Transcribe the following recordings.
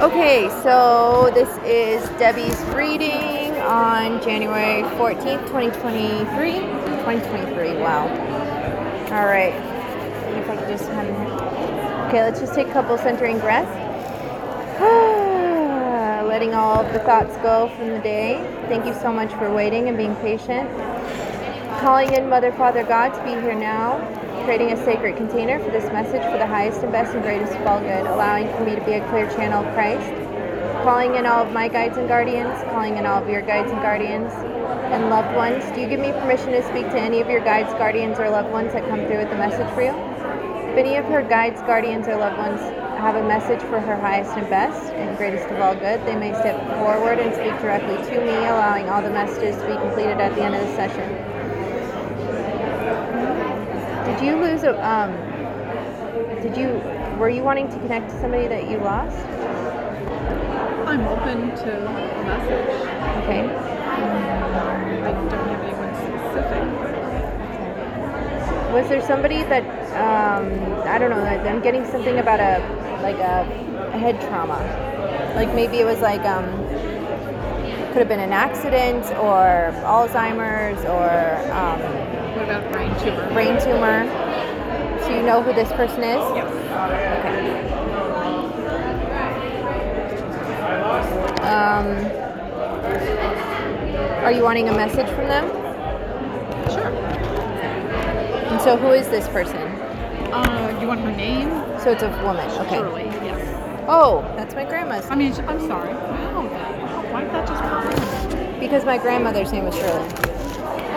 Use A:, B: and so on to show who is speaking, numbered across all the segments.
A: Okay, so this is Debbie's reading on January 14th, 2023. 2023, wow. All right. If I could just have Okay, let's just take a couple centering breaths. Letting all of the thoughts go from the day. Thank you so much for waiting and being patient. Calling in Mother, Father, God to be here now, creating a sacred container for this message for the highest and best and greatest of all good, allowing for me to be a clear channel of Christ. Calling in all of my guides and guardians, calling in all of your guides and guardians and loved ones. Do you give me permission to speak to any of your guides, guardians, or loved ones that come through with the message for you? If any of her guides, guardians, or loved ones have a message for her highest and best and greatest of all good, they may step forward and speak directly to me, allowing all the messages to be completed at the end of the session. Did you lose a um did you were you wanting to connect to somebody that you lost?
B: I'm open to a message.
A: Okay.
B: I don't have anyone specific.
A: Was there somebody that um I don't know, I'm getting something about a like a, a head trauma. Like maybe it was like um could have been an accident or Alzheimer's or um,
B: about brain tumor?
A: brain tumor. So you know who this person is?
B: Yes.
A: Okay. Um, are you wanting a message from them?
B: Sure.
A: And so who is this person?
B: Uh, you want her name?
A: So it's a woman. Okay.
B: Shirley. Yes.
A: Oh, that's my grandma's.
B: I mean, I'm sorry. Wow. Why did that just pop?
A: Because my grandmother's name was Shirley.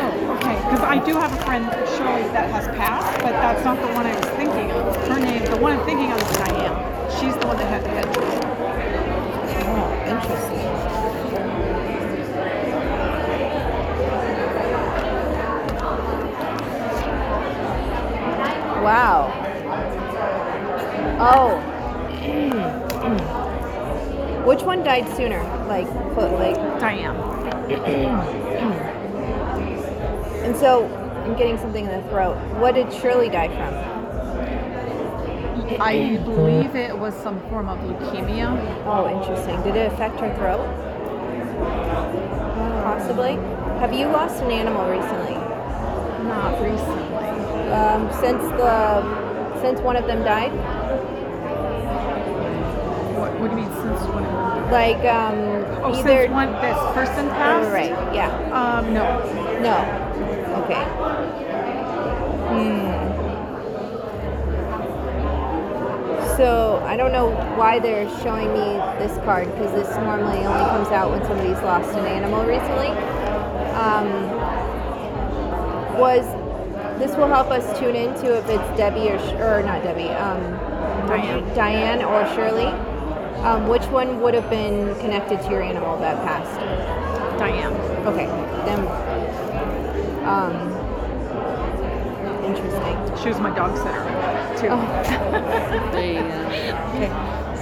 B: Oh, okay. Because I do have a friend, Shirley, that has passed, but that's not the one I was thinking of. Her name, the one I'm thinking of is Diane. She's the one that had the head trauma.
A: Oh, interesting. Wow. Oh. Which one died sooner? Like, like,
B: Diane. Hmm.
A: And so I'm getting something in the throat. What did Shirley die from?
B: I believe it was some form of leukemia.
A: Oh, interesting. Did it affect her throat? Possibly. Have you lost an animal recently?
B: Not recently.
A: Um, since the since one of them died?
B: What, what do you mean since when?
A: Like um,
B: Oh,
A: either
B: since one this person passed?
A: right? Yeah.
B: Um, no.
A: No. Okay. Hmm. So I don't know why they're showing me this card because this normally only comes out when somebody's lost an animal recently. Um, was this will help us tune into if it's Debbie or Sh- or not Debbie, um,
B: Diane.
A: Diane or Shirley. Um, which one would have been connected to your animal that passed?
B: Diane.
A: Okay, then. Um, interesting.
B: She was my dog sitter too.
A: Oh. Okay.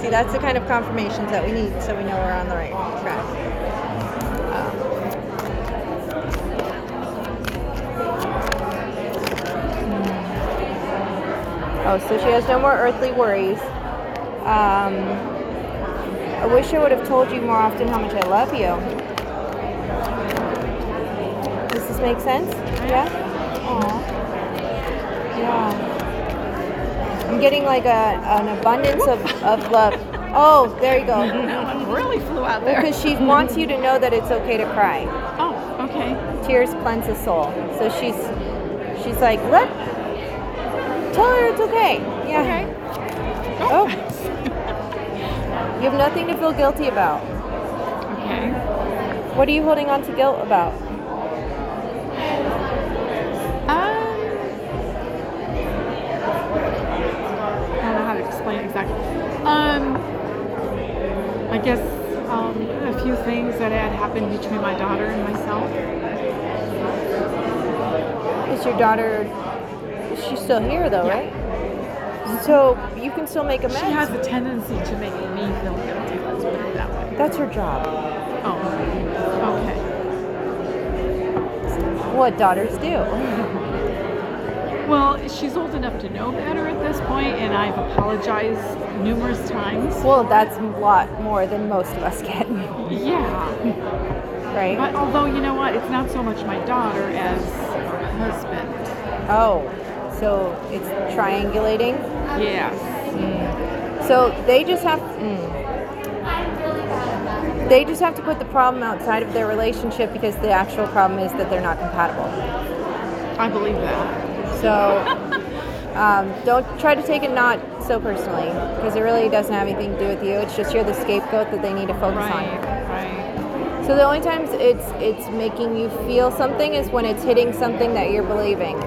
A: See, that's the kind of confirmations that we need, so we know we're on the right track. Um. Oh, so she has no more earthly worries. Um, I wish I would have told you more often how much I love you. Does this make sense? Yeah? Aw. Yeah. I'm getting like a, an abundance of, of love. Oh, there you go.
B: That one really flew out there.
A: Because she wants you to know that it's okay to cry.
B: Oh, okay.
A: Tears cleanse the soul. So she's she's like, let tell her it's okay. Yeah.
B: Okay.
A: Oh. You have nothing to feel guilty about.
B: Okay.
A: What are you holding on to guilt about?
B: Um, I guess um, a few things that had happened between my daughter and myself.
A: Is your daughter she's still here though,
B: Yeah.
A: right? So you can still make amends.
B: She has a tendency to make me feel guilty. Let's put it that way.
A: That's her job.
B: Oh, okay.
A: What daughters do.
B: Well, she's old enough to know better at this point, and I've apologized numerous times.
A: Well, that's a lot more than most of us get,
B: Yeah,
A: right?
B: but although you know what, it's not so much my daughter as her husband.
A: Oh, so it's triangulating.
B: Yes.
A: So they just have. Mm. They just have to put the problem outside of their relationship because the actual problem is that they're not compatible.
B: I believe that.
A: So um, don't try to take it not so personally because it really doesn't have anything to do with you. It's just you're the scapegoat that they need to focus
B: Right,
A: on.
B: right.
A: So the only times it's it's making you feel something is when it's hitting something that you're believing.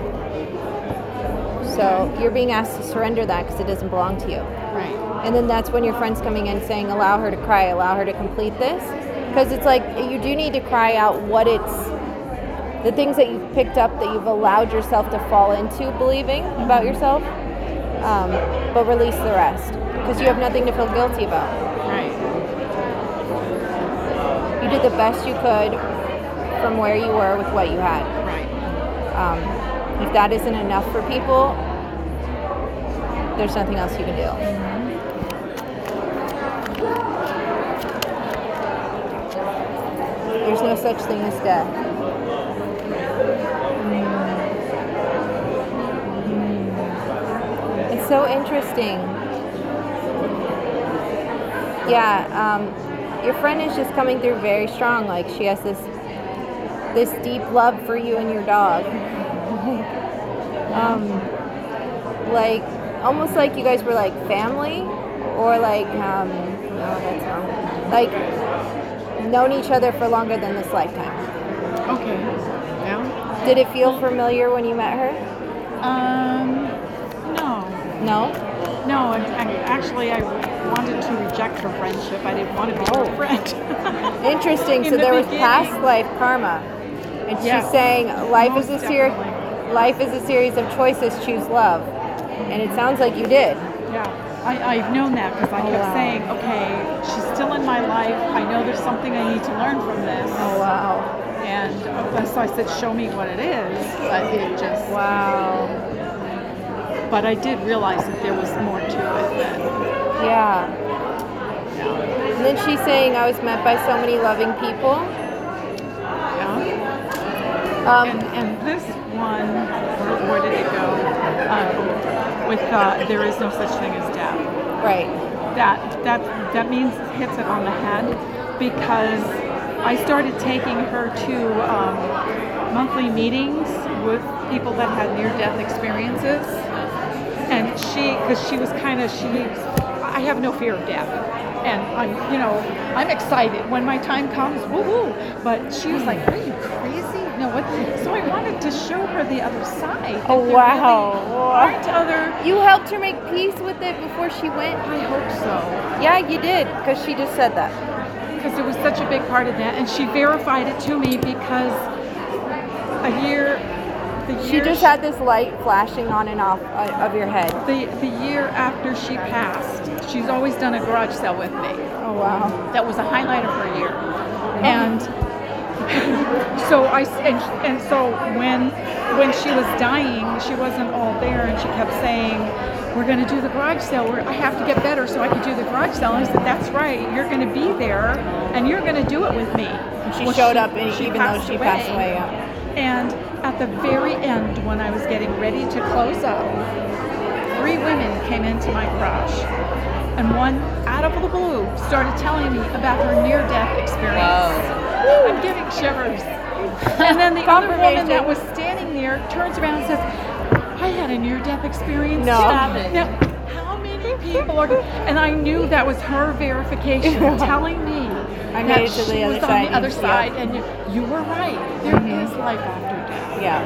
A: So you're being asked to surrender that because it doesn't belong to you.
B: Right.
A: And then that's when your friend's coming in saying, allow her to cry, allow her to complete this. Because it's like you do need to cry out what it's, the things that you've picked up that you've allowed yourself to fall into believing about yourself, um, but release the rest. Because you have nothing to feel guilty about.
B: Right.
A: You did the best you could from where you were with what you had.
B: Right.
A: Um, if that isn't enough for people, there's nothing else you can do. There's no such thing as death. So interesting. Yeah, um, your friend is just coming through very strong. Like she has this this deep love for you and your dog. um, like almost like you guys were like family, or like um, no, that's wrong. Like known each other for longer than this lifetime.
B: Okay. Yeah.
A: Did it feel familiar when you met her?
B: Um. No.
A: No.
B: I, I, actually, I wanted to reject her friendship. I didn't want to be
A: Oh.
B: her friend.
A: Interesting.
B: In
A: so
B: the
A: there was past life karma, and she's
B: Yes.
A: saying life is a series. Life is a series of choices. Choose love, and it sounds like you did.
B: Yeah, I, I've known that because I
A: Oh,
B: kept
A: wow.
B: saying, okay, she's still in my life. I know there's something I need to learn from this.
A: Oh wow!
B: And uh, so I said, show me what it is. But it just,
A: Wow.
B: But I did realize that there was more to it. That,
A: Yeah.
B: yeah.
A: And then she's saying, I was met by so many loving people.
B: yeah.
A: Um,
B: And, and this one, where, where did it go? Um, with uh, there is no such thing as death.
A: right.
B: that that that means hits it on the head because I started taking her to um, monthly meetings with people that had near-death experiences, and she because she was kind of she I have no fear of death. And I'm, you know, I'm excited when my time comes, woo-hoo. But she was like, "Are you crazy? No, what?" So I wanted to show her the other side.
A: Oh, wow.
B: Really aren't other.
A: You helped her make peace with it before she went?
B: I hope so.
A: Yeah, you did, because she just said that.
B: because it was such a big part of that, and she verified it to me because a year,
A: She just had this light flashing on and off uh, of your head.
B: the the year after she passed. She's always done a garage sale with me.
A: Oh, wow.
B: That was a highlight of her year, and so I and, and so when when she was dying, she wasn't all there, and she kept saying. We're going to do the garage sale. We're, I have to get better so I can do the garage sale. And I said, "That's right. You're going to be there, and you're going to do it with me."
A: She
B: Well,
A: showed up and even though she passed away. Yeah.
B: And at the very end, when I was getting ready to close up, three women came into my garage. And one, out of the blue, started telling me about her near death experience. I'm getting shivers. And then the other woman that was standing there turns around and says, I had a near death experience.
A: No.
B: too."
A: Stop
C: it.
B: Now, how many people are. And I knew that was her verification telling me
A: I made it to the
B: she
A: other
B: was
A: side
B: on the other
A: and-
B: side. And you, you were right. There mm-hmm. is life after death.
A: Yeah.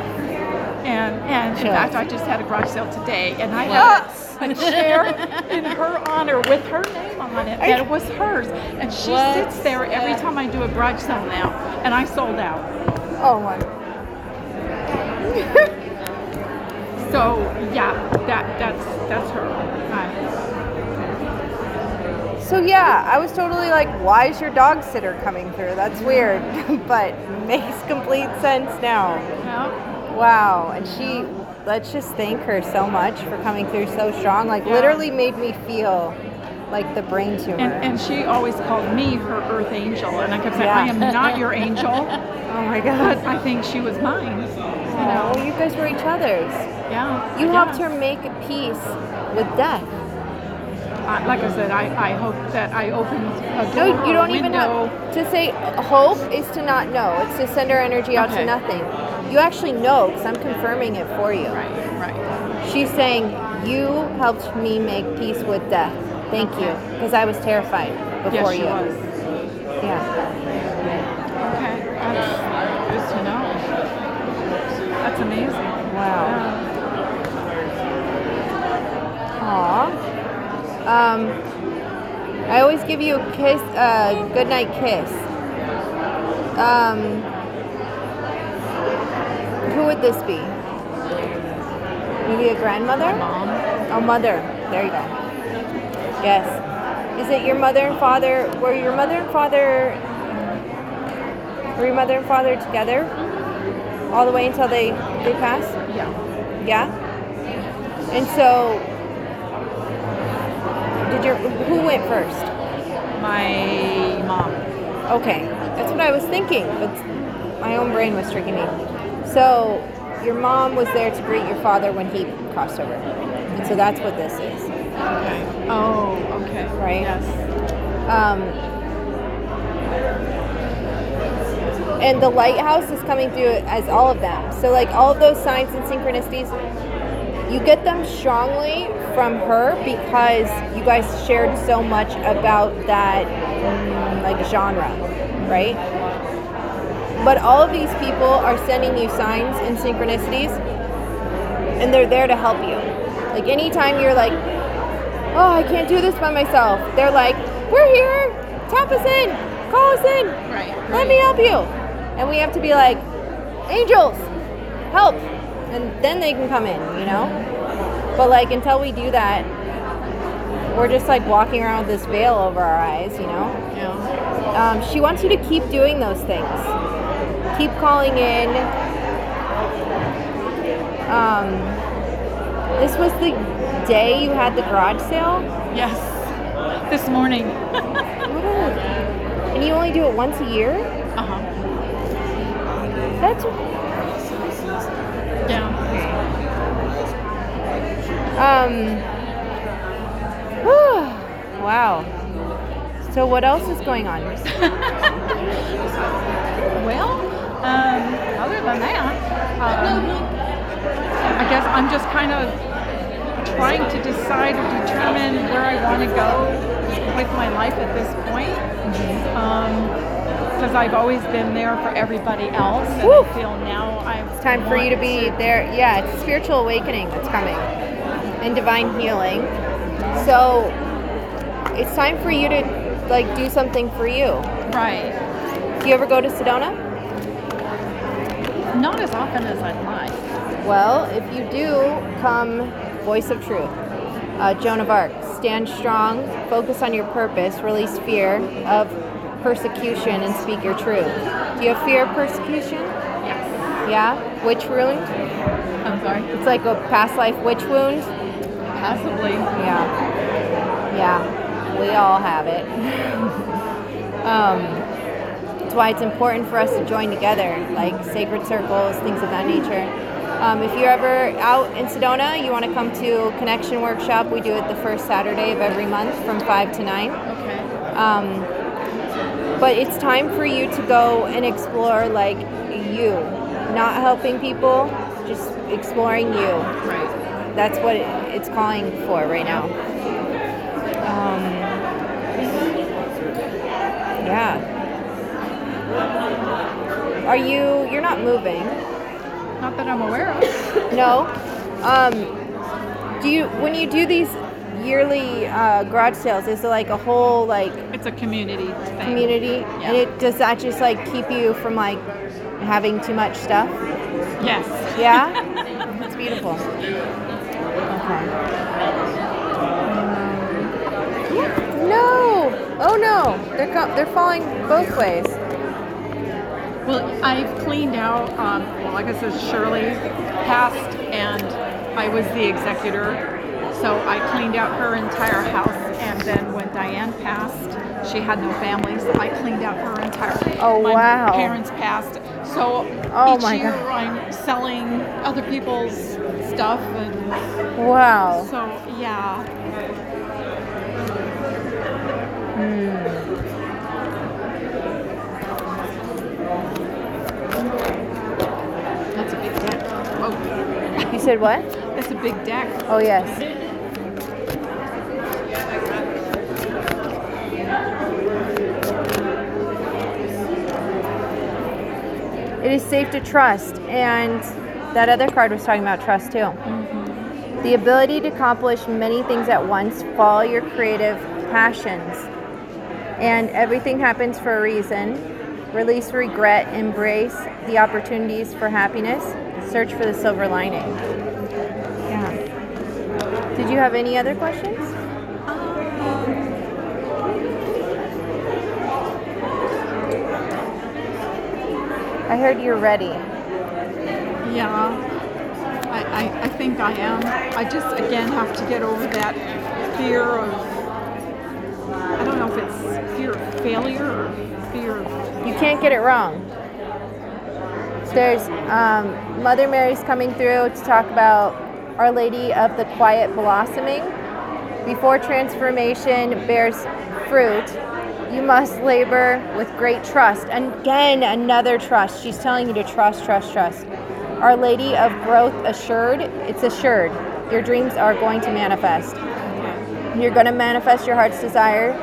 B: And and in fact, I just had a garage sale today, and I
A: Yes.
B: have a chair in her honor with her name on it. That it was hers, and she
C: What?
B: sits there every time I do a garage sale now, and I sold out.
A: Oh, my.
B: So yeah, that that's that's her. I,
A: So, yeah, I was totally like, why is your dog sitter coming through? That's weird, but makes complete sense now.
B: yeah.
A: Wow. And she, let's just thank her so much for coming through so strong. Like
B: Yeah.
A: literally made me feel like the brain tumor.
B: And, and she always called me her earth angel, and I kept saying,
A: Yeah.
B: I am not your angel,
A: oh my
B: but
A: god.
B: I think she was mine. You
A: Oh,
B: know?
A: you guys were each other's.
B: Yeah.
A: You
B: yeah.
A: helped her make a peace with death.
B: Like I said, I, I hope that I opened a door
A: No, you don't even
B: window.
A: have to say hope is to not know. It's to send our energy out to nothing. You actually know because I'm confirming it for you.
B: Right, right.
A: She's saying you helped me make peace with death. Thank you, because I was terrified before
B: yes, she
A: you.
B: was.
A: Yeah.
B: Okay, that's good to know. That's amazing.
A: Wow.
B: Yeah.
A: Aw. Um, I always give you a kiss, uh, good night kiss. Um, who would this be? Maybe a grandmother?
B: Mom.
A: Oh, mother. There you go. Yes. Is it your mother and father? Were your mother and father? Were your mother and father together all the way until they they passed?
B: Yeah.
A: Yeah. And so, did your who went first?
B: My mom.
A: Okay, that's what I was thinking, but my own brain was tricking me. So, your mom was there to greet your father when he crossed over, and so that's what this is.
B: Okay. Oh, okay.
A: Right.
B: Yes.
A: Um, and the lighthouse is coming through as all of them. So, like all of those signs and synchronicities, you get them strongly from her because you guys shared so much about that mm, like genre, right? But all of these people are sending you signs and synchronicities, and they're there to help you. Like anytime you're like, oh, I can't do this by myself, they're like, we're here, tap us in, call us in,
B: Right.
A: let me help you. And we have to be like, angels, help. And then they can come in, you know? But like until we do that, we're just like walking around with this veil over our eyes, you know?
B: Yeah.
A: Um, she wants you to keep doing those things. Keep calling in. Um, this was the day you had the garage sale?
B: Yes. This morning.
A: And you only do it once a year?
B: Uh huh.
A: That's
B: Yeah.
A: Um. wow. So what else is going on?
B: Well, um, other than that, um, I guess I'm just kind of trying to decide or determine where I want to go with my life at this point. Because I've always been there for everybody else, and
A: Woo!
B: I feel now I
A: It's time for you to be there. Yeah, it's a spiritual awakening that's coming and divine healing. So it's time for you to like do something for you.
B: right.
A: Do you ever go to Sedona?
B: Not as often as I'd like.
A: Well, if you do, come Voice of Truth. Uh, Joan of Arc. Stand strong, focus on your purpose, release fear of persecution, and speak your truth. Do you have fear of persecution?
B: Yes.
A: Yeah? Witch wound?
B: I'm sorry.
A: It's like a past life witch wound?
B: Possibly.
A: Yeah. Yeah. We all have it. um, that's why it's important for us to join together, like sacred circles, things of that nature. Um, if you're ever out in Sedona, you want to come to Connection Workshop. We do it the first Saturday of every month from 5 to 9.
B: Okay.
A: Um, but it's time for you to go and explore like you, not helping people, just exploring you.
B: Right.
A: That's what it's calling for right now. Um, yeah. Are you? You're not moving.
B: Not that I'm aware of.
A: No. Um, do you? When you do these yearly uh, garage sales, is it like a whole like
B: It's a community thing.
A: community? And it does that just like keep you from like having too much stuff?
B: Yes.
A: Yeah. it's beautiful. No. Oh no. They're co- they're falling both ways.
B: Well, I've cleaned out, um, well, I guess it's Shirley passed and I was the executor. So I cleaned out her entire house, and then when Diane passed, she had no family, so I cleaned out her entire.
A: Oh,
B: my
A: wow.
B: Parents passed, so
A: Oh,
B: each
A: my
B: year
A: God.
B: I'm selling other people's stuff, and
A: Wow.
B: so yeah. Hmm. That's a big deck. Oh,
A: You said what?
B: that's a big deck.
A: Oh, yes. It is safe to trust, and that other card was talking about trust too. Mm-hmm. The ability to accomplish many things at once, follow your creative passions, and everything happens for a reason. Release regret, embrace the opportunities for happiness, search for the silver lining. Yeah. Did you have any other questions? I heard you're ready.
B: Yeah, I, I, I think I am. I just again have to get over that fear of I don't know if it's fear of failure or fear of
A: You can't get it wrong. There's um, Mother Mary's coming through to talk about Our Lady of the Quiet Blossoming. Before transformation bears fruit, you must labor with great trust. Again, another trust. She's telling you to trust, trust, trust. Our Lady of Growth assured, it's assured. Your dreams are going to manifest. You're going to manifest your heart's desire.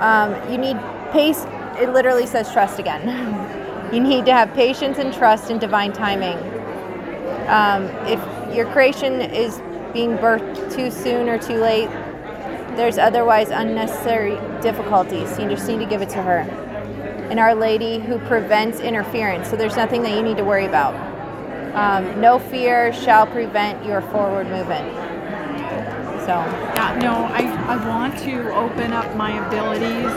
A: Um, you need pace. It literally says trust again. you need to have patience and trust in divine timing. Um, if your creation is being birthed too soon or too late, there's otherwise unnecessary difficulties. You just need to give it to her. And Our Lady who prevents interference. So there's nothing that you need to worry about. Um, no fear shall prevent your forward movement. So.
B: Yeah, no, I, I want to open up my abilities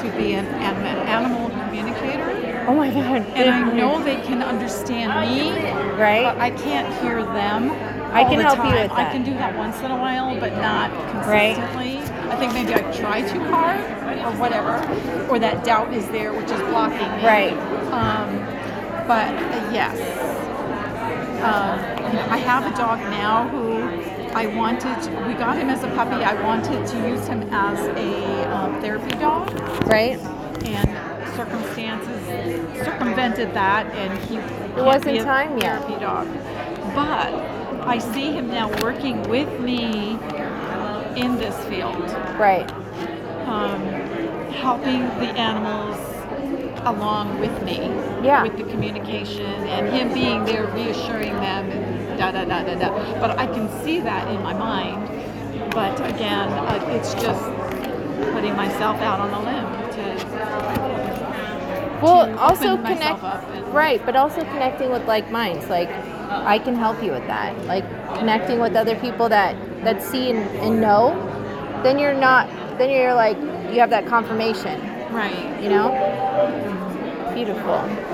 B: to be an, an animal communicator.
A: Oh my God.
B: And I know they can understand me, but
A: Right?
B: I can't hear them.
A: I can help you
B: time.
A: with
B: I can do that once in a while, but not
A: Right.
B: consistently. I think maybe I try too hard or whatever, or that doubt is there, which is blocking me.
A: Right.
B: Um, but uh, yes, um, you know, I have a dog now who I wanted. We got him as a puppy. I wanted to use him as a um, therapy dog
A: Right?
B: and circumstances circumvented that, and he can't
A: wasn't time yet.
B: therapy dog. But I see him now working with me in this field,
A: Right.
B: um, helping the animals along with me
A: Yeah.
B: with the communication and him being there reassuring them and da da da da da. But I can see that in my mind. But again, uh, it's just putting myself out on a limb to
A: Well,
B: to
A: also connect. Right, but also connecting with like minds. Like, I can help you with that. Like connecting with other people that that see and, and know. Then you're not. Then you're like you have that confirmation.
B: right.
A: You know. Beautiful.